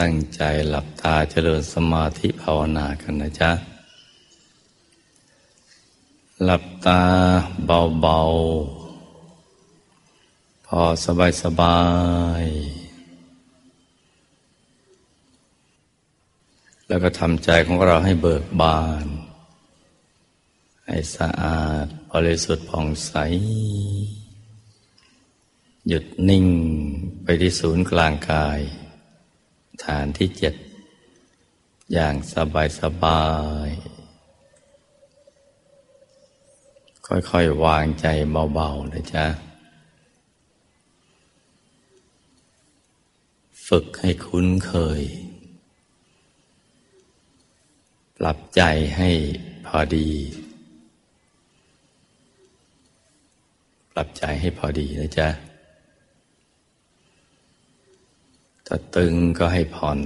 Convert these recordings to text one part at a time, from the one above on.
ตั้งใจหลับตาเจริญสมาธิภาวนากันนะจ๊ะ หลับตาเบาๆ พอสบายสบาย แล้วก็ทำใจของเราให้เบิกบาน ให้สะอาดบริสุทธิ์ผ่องใส หยุดนิ่งไปที่ศูนย์กลางกาย ฐานที่เจ็ดอย่างสบายสบาย ค่อยๆ วางใจเบาๆนะจ๊ะ ฝึกให้คุ้นเคย ปรับใจให้พอดี ปรับใจให้พอดีนะจ๊ะ ถ้าตึงก็ให้ผ่อน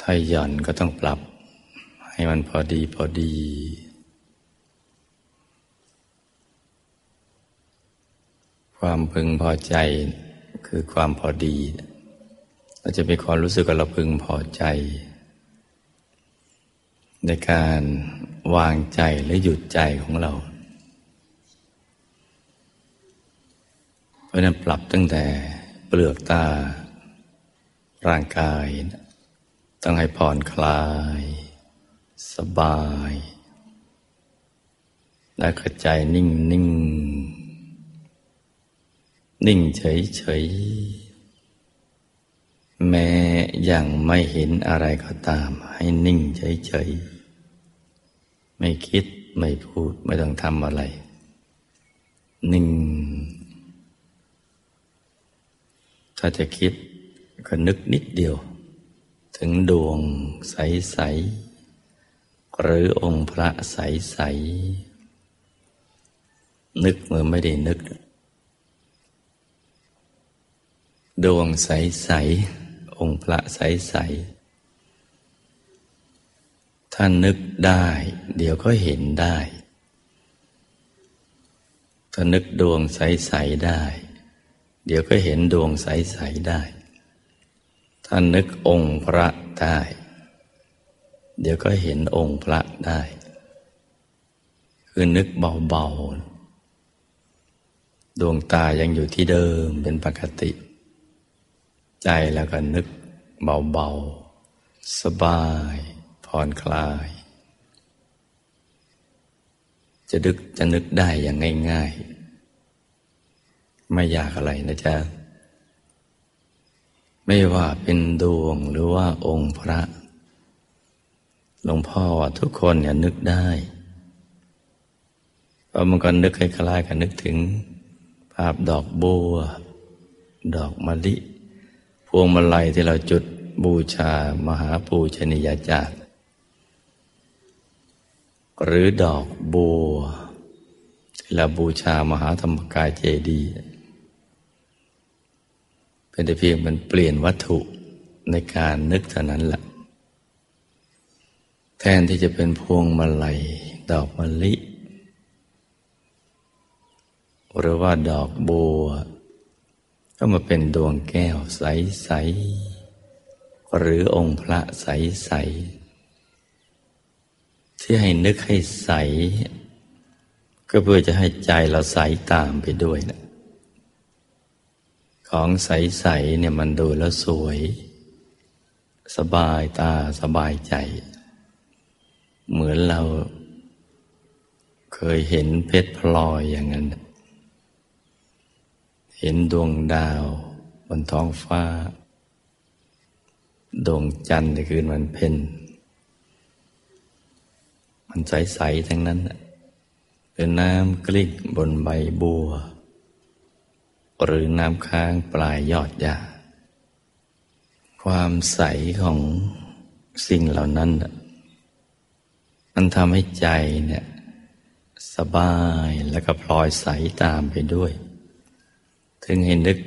ถ้าหย่อนก็ต้องปรับ ให้มันพอดีพอดีความพึงพอใจคือความพอดี เราจะมีความรู้สึกว่าเราพึงพอใจ ในการวางใจและหยุดใจของเรา เพราะนั้นปรับตั้งแต่เปลือกตา ร่างกาย ต้องให้ผ่อนคลาย สบาย และกระใจนิ่งนิ่งนิ่งเฉยเฉยแม้ยังไม่เห็นอะไรก็ตาม ให้นิ่งเฉยเฉยไม่คิดไม่พูดไม่ต้องทำอะไร นิ่ง ถ้าจะคิด ก็นึกนิดเดียว ถึงดวงใส ๆ หรือองค์พระใส ๆ นึกเมื่อไม่ได้นึก ดวงใส ๆ องค์พระใส ๆ ถ้านึกได้ เดี๋ยวก็เห็นได้ ถ้านึกดวงใส ๆ ได้ เดี๋ยวก็เห็นดวงใส ๆ ได้ ถ้านึกองค์พระได้ เดี๋ยวก็เห็นองค์พระได้ คือนึกเบาๆ ดวงตายังอยู่ที่เดิมเป็นปกติ ใจแล้วก็นึกเบาๆ สบายผ่อนคลาย จะดึกจะนึกได้อย่างง่าย ๆ ไม่ยากอะไรนะจ๊ะ ไม่ว่าเป็นดวงหรือว่าองค์พระ หลวงพ่อว่าทุกคนเนี่ยนึกได้เพราะมันก็นึกคล้ายๆกันนึกถึง ภาพดอกบัว ดอกมะลิ พวงมาลัยที่เราจุดบูชามหาปูชนียาจารย์หรือดอกบัวที่เราบูชามหาธรรมกายเจดีย์ เป็นแต่เพียงมันเปลี่ยนวัตถุในการนึกเท่านั้นแหละแทนที่จะเป็นพวงมาลัยดอกมะลิ หรือว่าดอกบัว ก็มาเป็นดวงแก้วใส ๆ หรือองค์พระใส ๆ ที่ให้นึกให้ใส ก็เพื่อจะให้ใจเราใสตามไปด้วยนะ ของใส ๆ เนี่ยมันดูแล้วสวย สบายตาสบายใจ เหมือนเราเคยเห็นเพชรพลอยอย่างนั้น เห็นดวงดาวบนท้องฟ้า ดวงจันทร์ในคืนวันเพ็ญมันใส ๆ ทั้งนั้นเป็นน้ำกลิ้งบนใบบัว หรือน้ำค้างปลายยอดหญ้าความใสของสิ่งเหล่านั้น มันทำให้ใจเนี่ยสบายแล้วก็พลอยใสตามไปด้วย ถึงให้นึก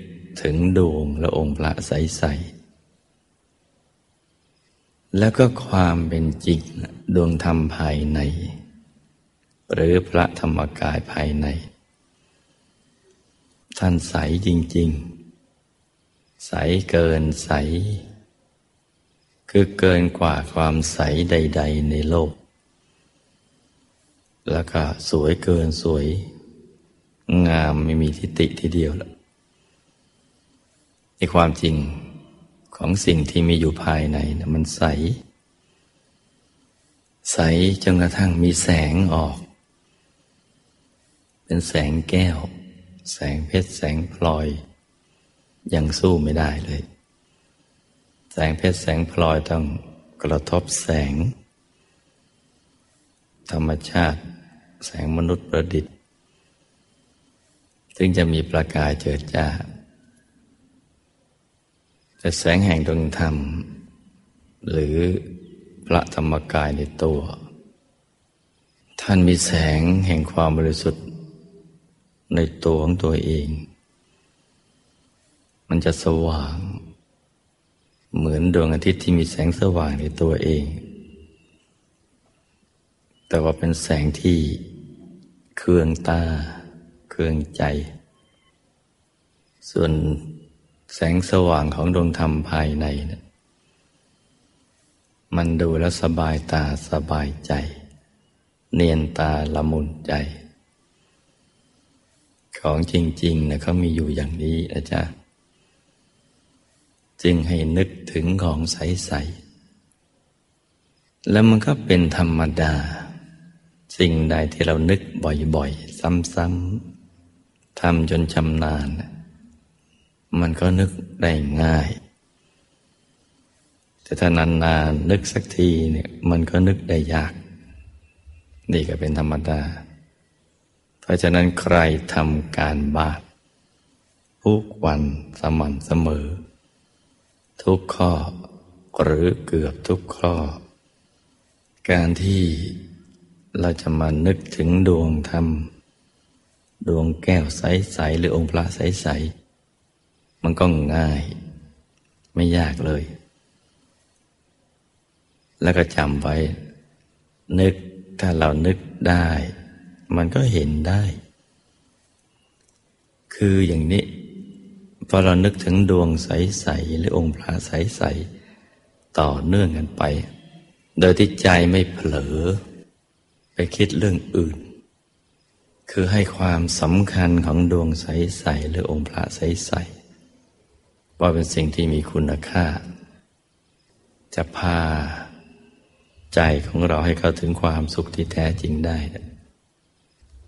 ถึงดวงและองค์พระใสๆ แล้วก็ความเป็นจริงดวงธรรมภายใน หรือพระธรรมกายภายใน ท่านใสจริง ๆ ใสเกินใส คือเกินกว่าความใสใด ๆ ในโลก แล้วก็สวยเกินสวย งามไม่มีทิฏฐิทีเดียวละในความจริงของสิ่งที่มีอยู่ภายในนะมันใส ใสจนกระทั่งมีแสงออก เป็นแสงแก้ว แสงเพชรแสงพลอย ยังสู้ไม่ได้เลย แสงเพชรแสงพลอยต้องกระทบแสง ธรรมชาติแสงมนุษย์ประดิษฐ์ ซึ่งจะมีประกายเจิดจ้า แต่แสงแห่งดวงธรรม หรือพระธรรมกายในตัว ท่านมีแสงแห่งความบริสุทธิ์ ในตัวของตัวเอง มันจะสว่าง เหมือนดวงอาทิตย์ที่มีแสงสว่างในตัวเอง แต่ว่าเป็นแสงที่เคืองตา เคืองใจ ส่วนแสงสว่างของดวงธรรมภายในนะมันดูแล้วสบายตาสบายใจ เนียนตาละมุนใจ ของจริงๆนะเขามีอยู่อย่างนี้นะจ๊ะ จึงให้นึกถึงของใส ๆ แล้วมันก็เป็นธรรมดา สิ่งใดที่เรานึกบ่อย ๆ ซ้ำๆทำจนชำนาญนมันก็นึกได้ง่าย แต่ถ้านานๆนนึกสักทีเนี่ยมันก็นึกได้ยาก นี่ก็เป็นธรรมดา เพราะฉะนั้นใครทำการบ้าปทุกวันสม่ำเสมอ ทุกข้อหรือเกือบทุกข้อ การที่เราจะมานึกถึงดวงธรรม ดวงแก้วใส ๆ หรือองค์พระใส ๆ มันก็ง่าย ไม่ยากเลย แล้วก็จำไว้ นึกถ้าเรานึกได้ มันก็เห็นได้ คืออย่างนี้พอเรานึกถึงดวงใส ๆ หรือองค์พระใส ๆ ต่อเนื่องกันไป โดยที่ใจไม่เผลอ ไปคิดเรื่องอื่น คือให้ความสำคัญของดวงใส ๆ หรือองค์พระใส ๆ ว่าเป็นสิ่งที่มีคุณค่า จะพาใจของเราให้เข้าถึงความสุขที่แท้จริงได้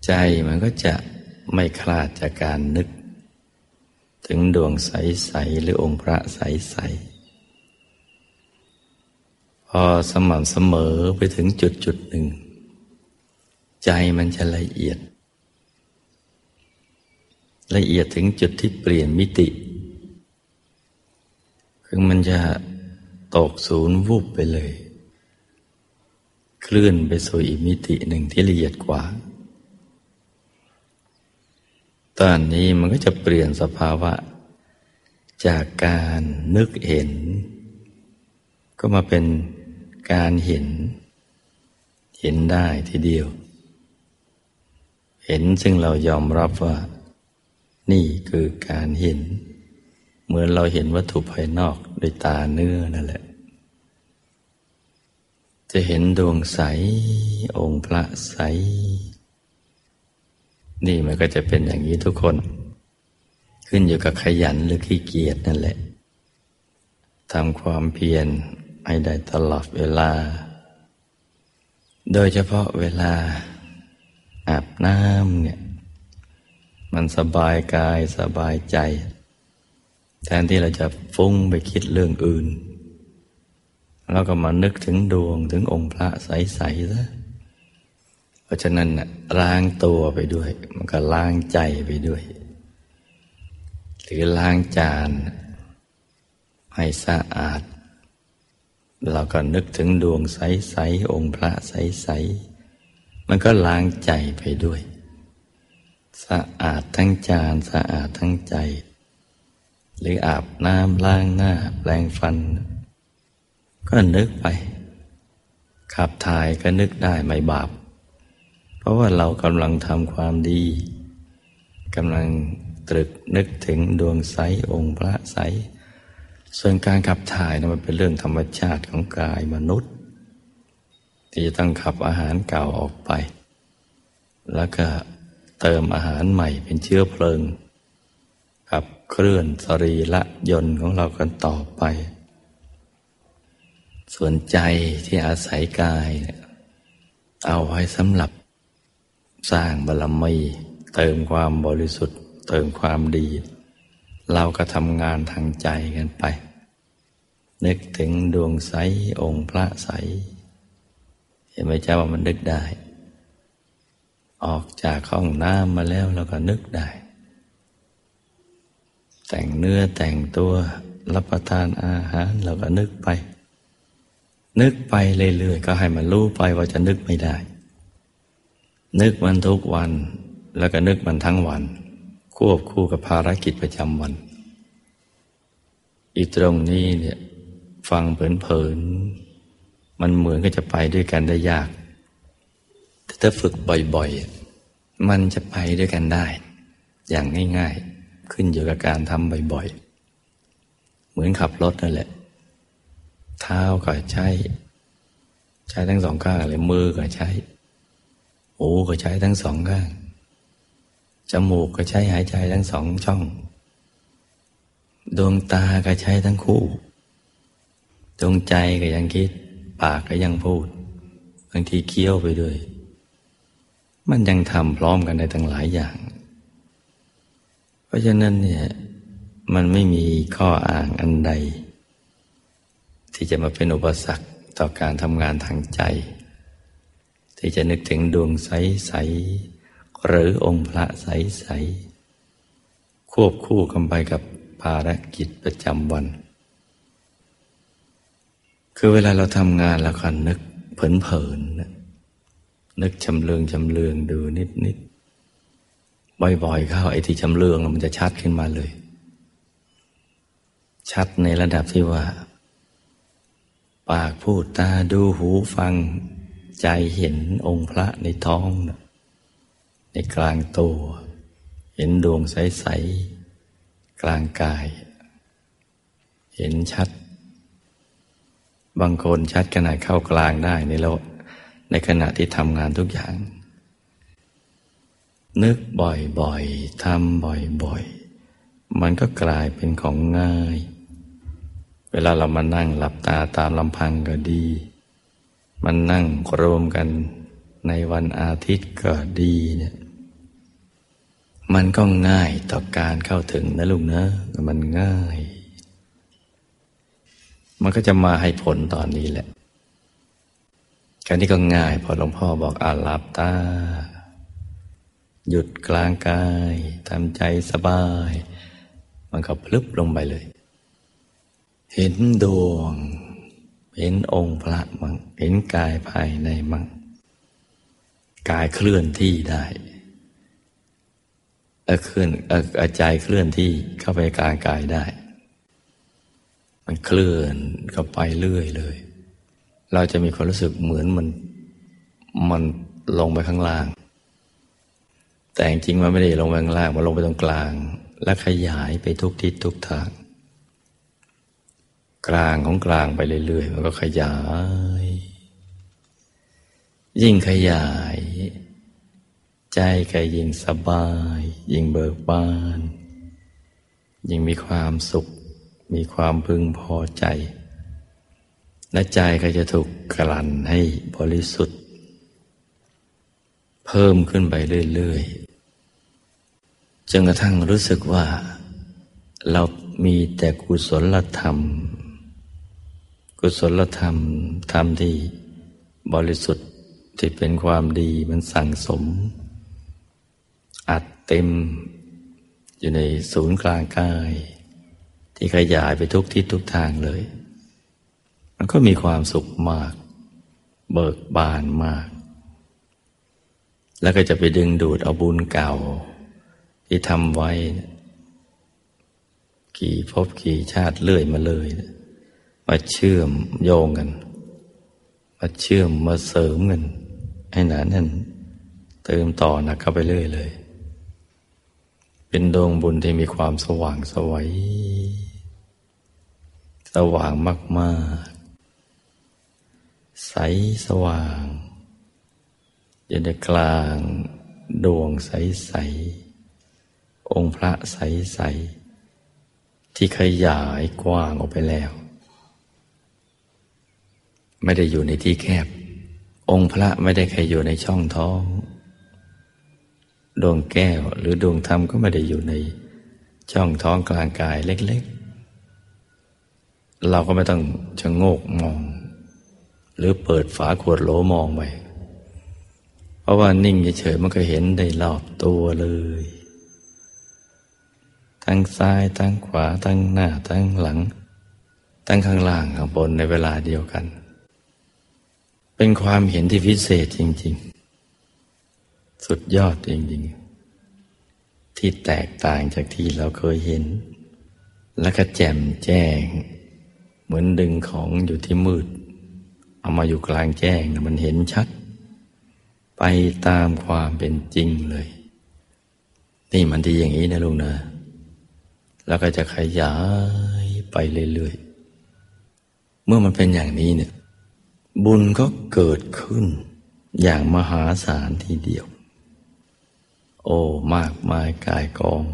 ใจมันก็จะไม่คลาดจากการนึก ถึงดวงใส ๆ หรือองค์พระใส ๆ พอสม่ำเสมอไปถึงจุดจุดหนึ่ง ใจมันจะละเอียด ละเอียดถึงจุดที่เปลี่ยนมิติ คือมันจะตกศูนย์วูบไปเลย เคลื่อนไปสู่อีกมิติหนึ่งที่ละเอียดกว่า ตอนนี้มันก็จะเปลี่ยนสภาวะ จากการนึกเห็น ก็มาเป็นการเห็น เห็นได้ทีเดียว เห็นซึ่งเรายอมรับว่า นี่คือการเห็น เหมือนเราเห็นวัตถุภายนอกด้วยตาเนื้อนั่นแหละ จะเห็นดวงใส องค์พระใส นี่มันก็จะเป็นอย่างนี้ทุกคน ขึ้นอยู่กับขยันหรือขี้เกียจนั่นแหละทำความเพียรให้ได้ตลอดเวลา โดยเฉพาะเวลาอาบน้ำเนี่ย มันสบายกายสบายใจ แทนที่เราจะฟุ้งไปคิดเรื่องอื่นเราก็มานึกถึงดวงถึงองค์พระใสๆซะ ราะฉะนั้นล้างตัวไปด้วย มันก็ล้างใจไปด้วย หรือล้างจาน ให้สะอาด เราก็นึกถึงดวงใสๆองค์พระใสๆมันก็ล้างใจไปด้วย สะอาดทั้งจานสะอาดทั้งใจ หรืออาบน้ำล้างหน้า แปรงฟัน ก็นึกไป ขับถ่ายก็นึกได้ไม่บาป เพราะว่าเรากำลังทำความดีกำลังตรึกนึกถึงดวงใสองค์พระใส ส่วนการขับถ่ายนะมันเป็นเรื่องธรรมชาติของกายมนุษย์ ที่จะต้องขับอาหารเก่าออกไป แล้วก็เติมอาหารใหม่เป็นเชื้อเพลิง ขับเคลื่อนสรีละยนต์ของเรากันต่อไป ส่วนใจที่อาศัยกาย เอาไว้สำหรับ สร้างบารมีเติมความบริสุทธิ์ เติมความดี เราก็ทำงานทางใจกันไป นึกถึงดวงใสองค์พระใส เห็นไหมเจ้าว่ามันนึกได้ ออกจากห้องน้ำมาแล้วเราก็นึกได้ แต่งเนื้อแต่งตัวรับประทานอาหารเราก็นึกไป นึกไปเรื่อยๆก็ให้มันรู้ไปว่าจะนึกไม่ได้ นึกมันทุกวัน แล้วก็นึกมันทั้งวัน ควบคู่กับภารกิจประจำวัน อีตรงนี้เนี่ยฟังเผินๆมันเหมือนก็จะไปด้วยกันได้ยาก แต่ถ้าฝึกบ่อยๆ มันจะไปด้วยกันได้ อย่างง่ายๆ ขึ้นอยู่กับการทำบ่อยๆ เหมือนขับรถนั่นแหละ เท้าก็ใช้ ใช้ทั้งสองข้างเลยมือก็ใช้ หูก็ใช้ทั้งสองข้าง จมูกก็ใช้หายใจทั้งสองช่อง ดวงตาก็ใช้ทั้งคู่ดวงใจก็ยังคิด ปากก็ยังพูด บางทีเคี้ยวไปด้วย มันยังทำพร้อมกันในทั้งหลายอย่าง เพราะฉะนั้นเนี่ยมันไม่มีข้ออ้างอันใด ที่จะมาเป็นอุปสรรคต่อการทำงานทางใจ ที่จะนึกถึงดวงใส ๆ หรือองค์พระใส ๆ ควบคู่กันไปกับภารกิจประจำวัน คือเวลาเราทำงานเราก็นึกเผลนๆนึกชำเลืองชำเลืองดูนิด ๆ บ่อย ๆ เข้าไอ้ที่ชำเลืองมันจะชัดขึ้นมาเลย ชัดในระดับที่ว่า ปากพูดตาดูหูฟัง ใจเห็นองค์พระในท้องในกลางตัว เห็นดวงใส ๆ กลางกาย เห็นชัด บางคนชัดขนาดเข้ากลางได้ในแล้วในขณะที่ทำงานทุกอย่าง นึกบ่อยๆทำบ่อยๆ มันก็กลายเป็นของง่าย เวลาเรามานั่งหลับตาตามลำพังก็ดี มันนั่งรวมกันในวันอาทิตย์ก็ดีเนี่ยมันก็ง่ายต่อการเข้าถึงนะลุงนะมันง่าย มันก็จะมาให้ผลตอนนี้แหละการนี้ก็ง่ายพอหลวงพ่อบอกอาลับตา หยุดกลางกายทำใจสบาย มันก็พลึบลงไปเลย เห็นดวง เห็นองค์พระมังเห็นกายภายในมังกายเคลื่อนที่ได้เอเคลื่อนเออใจเคลื่อนที่เข้าไปกลางกายได้ มันเคลื่อนเข้าไปเรื่อยเลย เราจะมีความรู้สึกเหมือนมันมันลงไปข้างล่าง แต่จริงมันไม่ได้ลงไปข้างล่าง มันลงไปตรงกลาง และขยายไปทุกทิศทุกทาง กลางของกลางไปเรื่อยๆ มันก็ขยาย ยิ่งขยาย ใจก็ยิ่งสบาย ยิ่งเบิกบาน ยิ่งมีความสุข มีความพึงพอใจ และใจก็จะถูกกลั่นให้บริสุทธิ์ เพิ่มขึ้นไปเรื่อยๆ จนกระทั่งรู้สึกว่าเรามีแต่กุศลธรรม กุศลธรรม ธรรมที่บริสุทธิ์ที่เป็นความดีมันสั่งสม อัดเต็มอยู่ในศูนย์กลางกาย ที่ขยายไปทุกทิศทุกทางเลย มันก็มีความสุขมาก เบิกบานมาก แล้วก็จะไปดึงดูดเอาบุญเก่า ที่ทำไว้ กี่พบกี่ชาติเลื่อยมาเลยนะ มาเชื่อมโยงกัน มาเชื่อมมาเสริมกัน ให้หนาแน่นเติมต่อนะเข้าไปเรื่อยเลย เป็นดวงบุญที่มีความสว่างสวัยสว่างมาก ๆ ใสสว่างอยู่ในกลางดวงใส ๆ องค์พระใส ๆ ที่ขยายกว้างออกไปแล้ว ไม่ได้อยู่ในที่แคบ องค์พระไม่ได้แค่อยู่ในช่องท้อง ดวงแก้วหรือดวงธรรมก็ไม่ได้อยู่ในช่องท้องกลางกายเล็ก ๆ เราก็ไม่ต้องชะโงกมอง หรือเปิดฝาขวดโหลมองไปเพราะว่านิ่งเฉยๆมันก็เห็นได้รอบตัวเลย ทั้งซ้ายทั้งขวาทั้งหน้าทั้งหลัง ทั้งข้างล่างข้างบนในเวลาเดียวกัน เป็นความเห็นที่พิเศษจริง ๆ สุดยอดจริงๆ ที่แตกต่างจากที่เราเคยเห็น แล้วก็แจ่มแจ้ง เหมือนดึงของอยู่ที่มืด เอามาอยู่กลางแจ้งมันเห็นชัด ไปตามความเป็นจริงเลย นี่มันดีอย่างนี้นะลุงนะแล้วก็จะขยายไปเรื่อยๆ เมื่อมันเป็นอย่างนี้เนี่ย บุญก็เกิดขึ้น อย่างมหาศาลทีเดียว โอ้มากมายกายกอง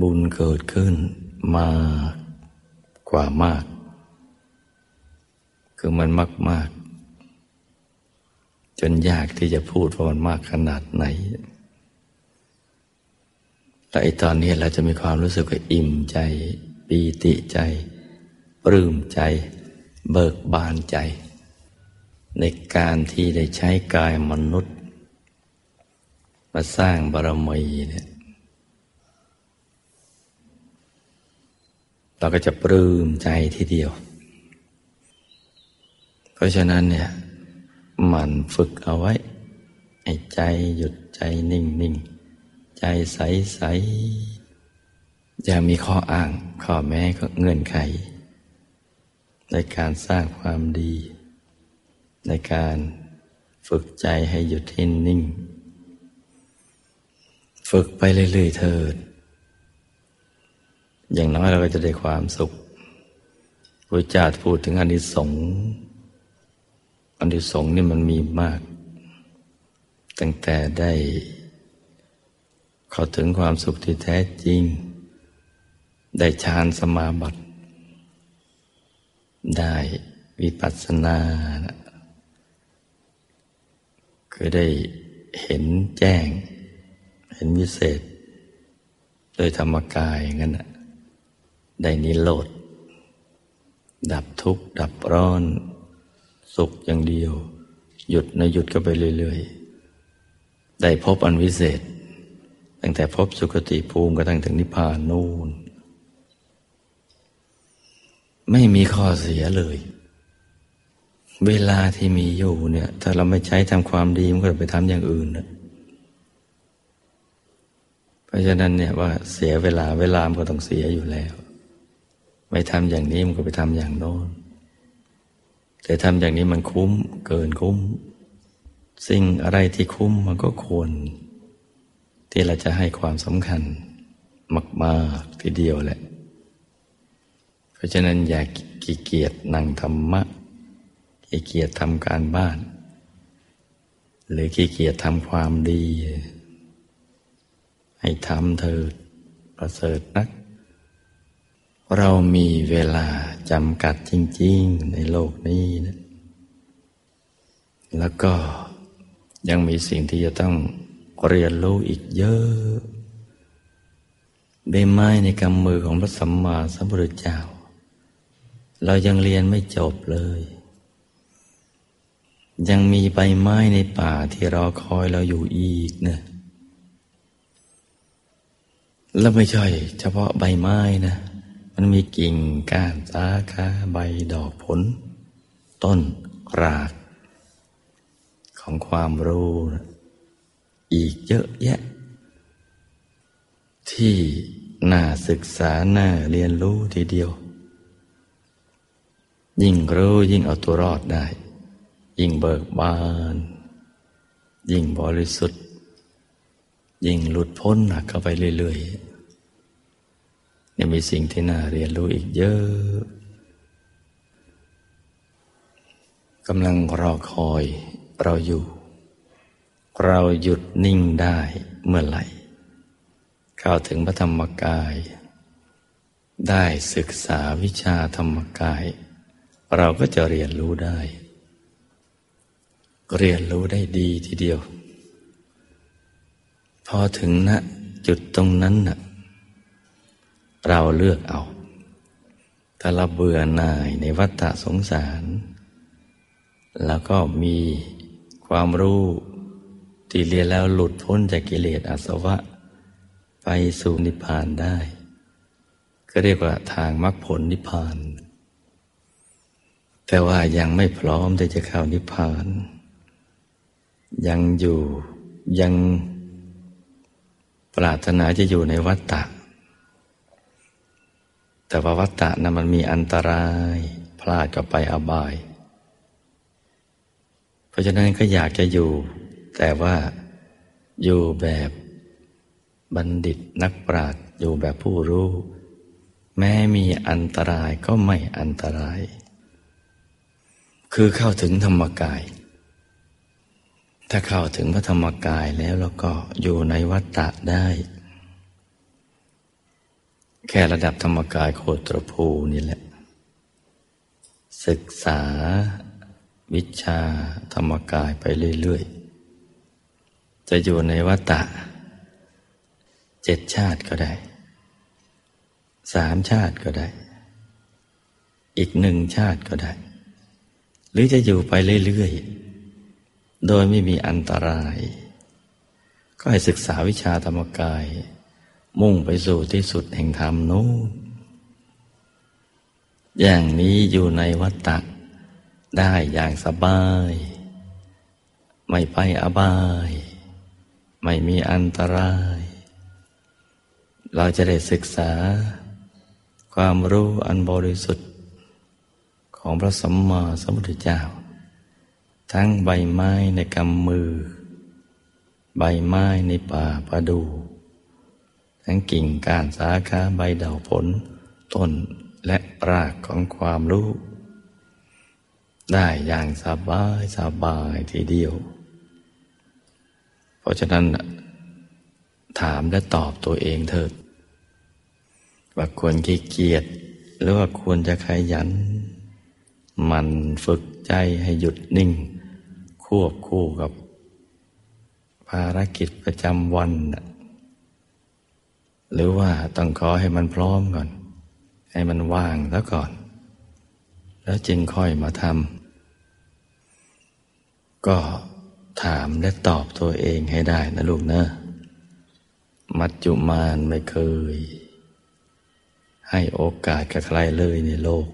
บุญเกิดขึ้นมากกว่ามาก คือมันมากมากจนยากที่จะพูดว่ามันมากขนาดไหน แต่ไอตอนนี้เราจะมีความรู้สึกอิ่มใจ ปีติใจ ปลื้มใจ เบิกบานใจ ในการที่ได้ใช้กายมนุษย์ มาสร้างบารมีเนี่ยเราก็จะปลื้มใจทีเดียว เพราะฉะนั้นเนี่ยมันฝึกเอาไว้ให้ใจหยุดใจนิ่งนิ่งใจใสใสอย่ามีข้ออ้าง ข้อแม้ก็เงื่อนไข ในการสร้างความดี ในการฝึกใจให้หยุดให้นิ่ง ฝึกไปเรื่อยๆเถิด อย่างน้อยเราก็จะได้ความสุขพระเจ้าพูดถึงอนิสงส์อนิสงส์นี่มันมีมาก ตั้งแต่ได้ เข้าถึงความสุขที่แท้จริง ได้ฌานสมาบัติ ได้วิปัสสนา คือได้เห็นแจ้ง เห็นวิเศษ โดยธรรมกายงั้นได้นิโรธ ดับทุกข์ ดับร้อน สุขอย่างเดียว หยุดนะหยุดก็ไปเรื่อย ๆ ได้พบอันวิเศษ ตั้งแต่พบสุคติภูมิกระทั่งถึงนิพพานนู่น ไม่มีข้อเสียเลย เวลาที่มีอยู่เนี่ย ถ้าเราไม่ใช้ทำความดีมันก็ไปทำอย่างอื่นนะเพราะฉะนั้นเนี่ยว่าเสียเวลาเวลามันก็ต้องเสียอยู่แล้ว ไม่ทำอย่างนี้มันก็ไปทำอย่างโน้นแต่ทำอย่างนี้มันคุ้มเกินคุ้ม สิ่งอะไรที่คุ้มมันก็ควร ที่เราจะให้ความสำคัญ มาก ๆ ทีเดียวแหละ ราะฉะนั้นอย่าขี้เกียจนั่งธรรมะขี้เกียจทำการบ้าน หรือขี้เกียจทำความดี ให้ทำเถิดประเสริฐนัก เรามีเวลาจำกัดจริง ๆ ในโลกนี้นะแล้วก็ยังมีสิ่งที่จะต้องเรียนรู้อีกเยอะใบไม้ในกำมือของพระสัมมาสัมพุทธเจ้า เรายังเรียนไม่จบเลย ยังมีใบไม้ในป่าที่รอคอยเราอยู่อีกเนะแล้วไม่ใช่เฉพาะใบไม้นะ มันมีกิ่งก้านสาขาใบดอกผล ต้นราก ของความรู้นะอีกเยอะแยะ ที่น่าศึกษาน่าเรียนรู้ทีเดียว ยิ่งรู้ยิ่งเอาตัวรอดได้ ยิ่งเบิกบาน ยิ่งบริสุทธิ์ ยิ่งหลุดพ้นหนักเข้าไปเรื่อยๆยังมีสิ่งที่น่าเรียนรู้อีกเยอะกำลังรอคอยเราอยู่ เราหยุดนิ่งได้เมื่อไหร่เข้าถึงพระธรรมกาย ได้ศึกษาวิชาธรรมกาย เราก็จะเรียนรู้ได้ เรียนรู้ได้ดีทีเดียว พอถึงณนะจุดตรงนั้นนะ่ะเราเลือกเอา ถ้าเราเบื่อหน่ายในวัฏฏะสงสาร แล้วก็มีความรู้ที่เรียนแล้วหลุดพ้นจากกิเลสอาสวะ ไปสู่นิพพานได้ ก็เรียกว่าทางมรรคผลนิพพาน แต่ว่ายังไม่พร้อมที่จะเข้านิพพาน ยังอยู่ยังปรารถนาจะอยู่ในวัฏฏะแต่ว่าวัฏฏะนั้นมันมีอันตรายพลาดก็ไปอบาย เพราะฉะนั้นก็อยากจะอยู่ แต่ว่าอยู่แบบบัณฑิตนักปราชญ์อยู่แบบผู้รู้ แม้มีอันตรายก็ไม่อันตราย คือเข้าถึงธรรมกาย ถ้าเข้าถึงพระธรรมกายแล้วเราก็อยู่ในวัฏฏะได้ แค่ระดับธรรมกายโคตรภูนี่แหละ ศึกษาวิชาธรรมกายไปเรื่อยๆ จะอยู่ในวัฏฏะเจ็ดชาติก็ได้ สามชาติก็ได้ อีกหนึ่งชาติก็ได้ หรือจะอยู่ไปเรื่อยๆ โดยไม่มีอันตราย ก็ให้ศึกษาวิชาธรรมกาย มุ่งไปสู่ที่สุดแห่งธรรมนู้นอย่างนี้อยู่ในวัฏฏะได้อย่างสบาย ไม่ไปอบาย ไม่มีอันตราย เราจะได้ศึกษา ความรู้อันบริสุทธิ์ ของพระสัมมาสัมพุทธเจ้า ทั้งใบไม้ในกำมือ ใบไม้ในป่าประดู ทั้งกิ่งก้านสาขาใบเดาผล ต้นและรากของความรู้ ได้อย่างสบายสบายทีเดียว เพราะฉะนั้นถามและตอบตัวเองเถิดว่าควรขี้เกียจหรือว่าควรจะขยัน มันฝึกใจให้หยุดนิ่ง ควบคู่กับ ภารกิจประจำวัน หรือว่าต้องขอให้มันพร้อมก่อน ให้มันว่างแล้วก่อน แล้วจึงค่อยมาทำก็ถามและตอบตัวเองให้ได้นะลูกเนอะมัจจุมานไม่เคย ให้โอกาสกับใครเลยในโลก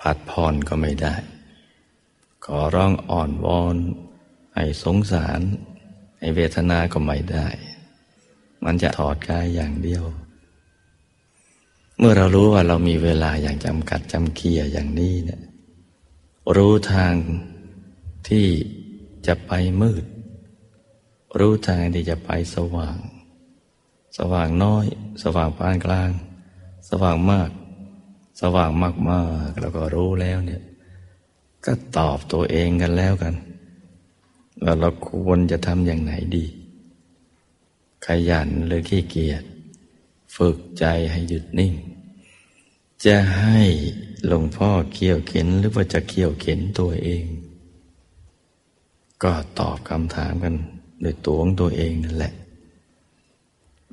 ผัดผ่อนก็ไม่ได้ ขอร้องอ่อนวอนให้สงสารให้เวทนาก็ไม่ได้ มันจะถอดกายอย่างเดียว เมื่อเรารู้ว่าเรามีเวลาอย่างจำกัดจำเคียอย่างนี้เนี่ยรู้ทางที่จะไปมืด รู้ทางที่จะไปสว่าง สว่างน้อย สว่างปานกลาง สว่างมาก สว่างมากมากแล้วก็รู้แล้วเนี่ย ก็ตอบตัวเองกันแล้วกันว่าเราควรจะทำอย่างไหนดี ขยันหรือขี้เกียจฝึกใจให้หยุดนิ่ง จะให้หลวงพ่อเขี่ยวเข็นหรือว่าจะเขี่ยวเข็นตัวเอง ก็ตอบคำถามกันโดยตัวของตัวเองนั่นแหละ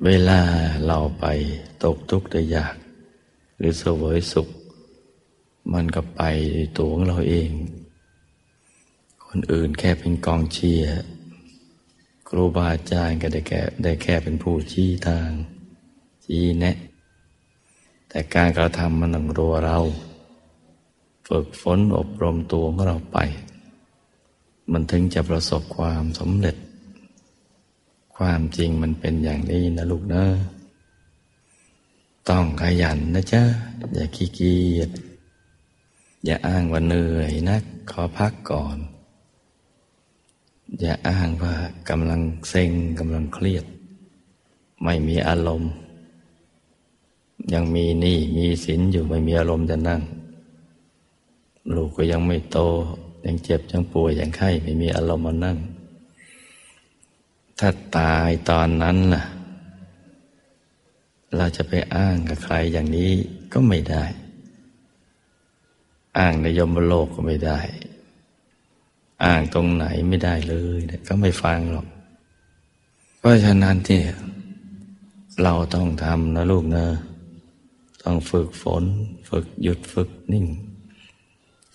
เวลาเราไปตกทุกข์ได้ยาก หรือเสวยสุข มันก็ไปตัวของเราเอง คนอื่นแค่เป็นกองเชียร์ครูบาอาจารย์ก็ได้แค่ได้แค่เป็นผู้ชี้ทาง ชี้แนะ แต่การกระทำมันต้องรัวเรา ฝึกฝนอบรมตัวของเราไป มันถึงจะประสบความสำเร็จ ความจริงมันเป็นอย่างนี้นะลูกนะ ต้องขยันนะจ๊ะ อย่าขี้เกียจอย่าอ้างว่าเหนื่อยนักขอพักก่อน อย่าอ้างว่ากำลังเซ็งกำลังเครียด ไม่มีอารมณ์ ยังมีหนี้มีสินอยู่ไม่มีอารมณ์จะนั่ง ลูกก็ยังไม่โต ยังเจ็บยังป่วยยังไข้ไม่มีอารมณ์มานั่ง ถ้าตายตอนนั้นล่ะ เราจะไปอ้างกับใครอย่างนี้ก็ไม่ได้ อ้างในยมโลกก็ไม่ได้ อ้างตรงไหนไม่ได้เลยก็ไม่ฟังหรอก เพราะฉะนั้นที่เราต้องทำนะลูกนะ ต้องฝึกฝน ฝึกหยุดฝึกนิ่ง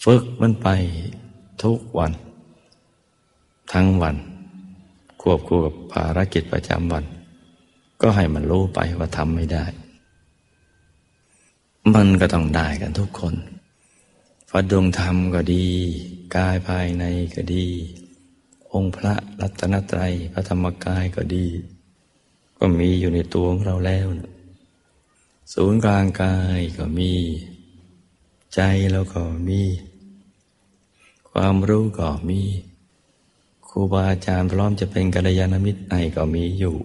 ฝึกมันไปทุกวัน ทั้งวัน ควบคู่กับภารกิจประจำวัน ก็ให้มันรู้ไปว่าทำไม่ได้ มันก็ต้องได้กันทุกคนพระดวงธรรมก็ดี กายภายในก็ดี องค์พระรัตนตรัยพระธรรมกายก็ดี ก็มีอยู่ในตัวของเราแล้วนะศูนย์กลางกายก็มี ใจเราก็มี ความรู้ก็มีครูบาอาจารย์พร้อมจะเป็นกัลยาณมิตรให้ก็มีอยู่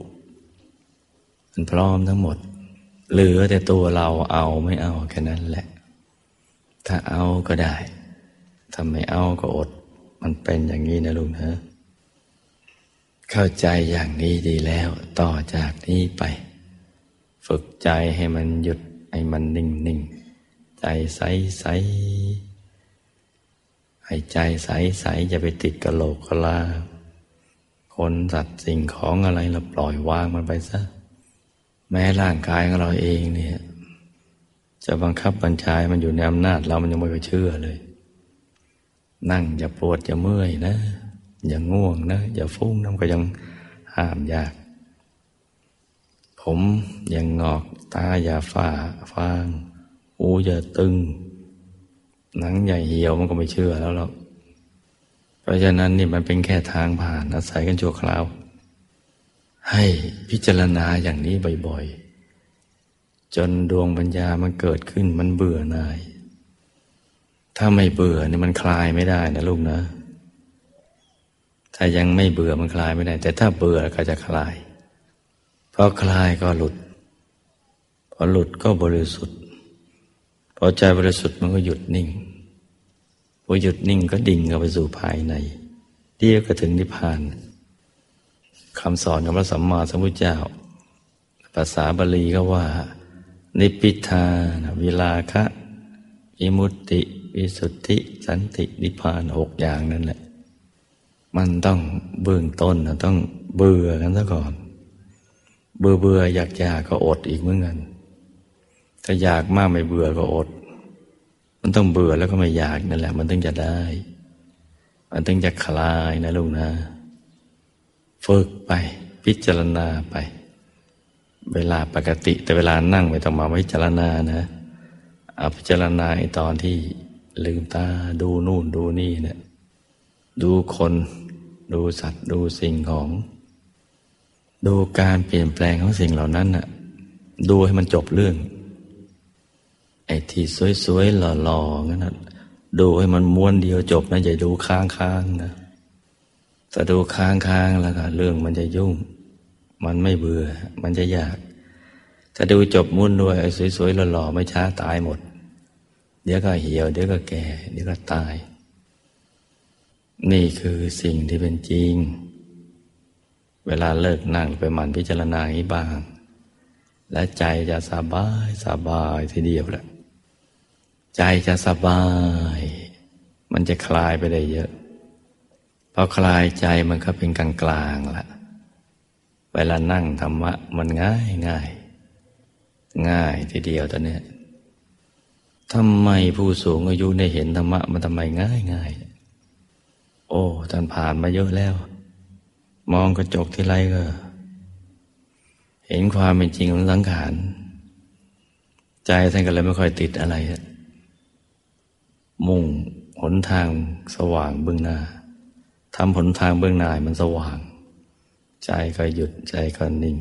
มันพร้อมทั้งหมด เหลือแต่ตัวเราเอาไม่เอาแค่นั้นแหละ ถ้าเอาก็ได้ถ้าไม่เอาก็อด มันเป็นอย่างนี้นะลุงนะเข้าใจอย่างนี้ดีแล้ว ต่อจากนี้ไป ฝึกใจให้มันหยุดให้มันนิ่งนิ่งใจใสใสให้ใจใสใสอย่าไปติดกระโหลกกระลาคนสัตว์สิ่งของอะไรเราปล่อยวางมันไปซะ แม้ร่างกายของเราเองเนี่ย จะบังคับบัญชามันอยู่ในอำนาจ เรามันยังไม่เชื่อเลย นั่งอย่าปวดอย่าเมื่อยนะ อย่าง่วงนะ อย่าฟุ้งน้ำก็ยังห้ามยาก ผมอย่างงอกตาอย่าฝ้าฟางหูอย่าตึง หนังใหญ่เหี่ยวมันก็ไม่เชื่อแล้วหรอกเพราะฉะนั้นนี่มันเป็นแค่ทางผ่านอาศัยกันชั่วคราว ให้พิจารณาอย่างนี้บ่อยๆ จนดวงปัญญามันเกิดขึ้นมันเบื่อหน่าย ถ้าไม่เบื่อนี่มันคลายไม่ได้นะลูกนะ ถ้ายังไม่เบื่อมันคลายไม่ได้ แต่ถ้าเบื่อก็จะคลายพอคลายก็หลุด พอหลุดก็บริสุทธิ์ พอใจบริสุทธิ์มันก็หยุดนิ่ง พอหยุดนิ่งก็ดิ่งเข้าไปสู่ภายในเดียวก็ถึงนิพพาน คำสอนของพระสัมมาสัมพุทธเจ้า ภาษาบาลีก็ว่า นิพิทานวิลาคะอิมุตติวิสุทธิสันตินิพพานหกอย่างนั่นแหละ มันต้องเบื้องต้นต้องเบื่อกันซะก่อน เบื่อเบื่ออยากอยากก็อดอีกเหมือนกันถ้าอยากมากไม่เบื่อก็อด มันต้องเบื่อแล้วก็ไม่อยากนั่นแหละ มันต้องจะได้ มันต้องจะคลายนะลูกนะ ฝึกไปพิจารณาไป เวลาปกติแต่เวลานั่งไม่ต้องมาพิจารณานะเอาพิจารณาไอ้ตอนที่ลืมตาดูนู่นดูนี่เนะี่ยดูคนดูสัตว์ดูสิ่งของ ดูการเปลี่ยนแปลงของสิ่งเหล่านั้นน่ะดูให้มันจบเรื่อง ไอ้ที่สวยๆหล่อๆงั้นนะดูให้มันม้วนเดียวจบนะอย่าดูค้างๆนะ ถ้าดูค้างๆแล้วก็เรื่องมันจะยุ่ง มันไม่เบื่อ มันจะยาก ถ้าดูจบม้วนด้วยไอ้สวยๆหล่อๆไม่ช้าตายหมด เดี๋ยวก็เหี่ยว เดี๋ยวก็แก่ เดี๋ยวก็ตาย นี่คือสิ่งที่เป็นจริง เวลาเลิกนั่งไปหมั่นพิจารณาอย่างนี้บ้าง และใจจะสบายสบายทีเดียวแหละใจจะสบาย มันจะคลายไปได้เยอะ พอคลายใจมันก็เป็นกลางกลางละเวลานั่งธรรมะมันง่ายง่าย ง่ายทีเดียวตอนนี้ทำไมผู้สูงอายุได้เห็นธรรมะมันทำไมง่ายง่ายโอ้ท่านผ่านมาเยอะแล้ว มองกระจกที่ไรก็ เห็นความเป็นจริงของสังขารใจท่านก็เลยไม่ค่อยติดอะไร มุ่งหนทางสว่างเบื้องหน้า ทำผลทางเบื้องหน้ามันสว่าง ใจก็หยุดใจก็นิ่ง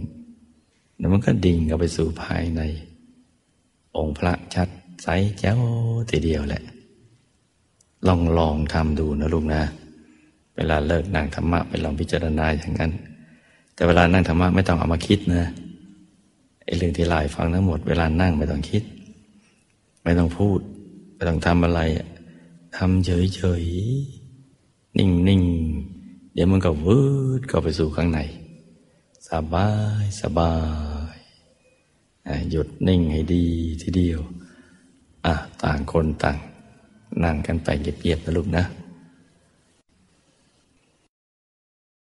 แล้วมันก็ดิ่งเข้าไปสู่ภายใน องค์พระชัดใสแจ้วทีเดียวแหละ ลองลองทำดูนะลูกนะ เวลาเลิกนั่งธรรมะไปลองพิจารณาอย่างนั้น แต่เวลานั่งธรรมะไม่ต้องเอามาคิดนะไอ้เรื่องที่ลายฟังทั้งหมดเวลานั่งไม่ต้องคิด ไม่ต้องพูด ไม่ต้องทำอะไรทำเฉยๆ นิ่งๆเดี๋ยวมันก็วืดเข้าไปสู่ข้างใน สบายสบายหยุดนิ่งให้ดีทีเดียว อะ ต่างคนต่าง นั่งกันไปเงียบๆนะลูกนะ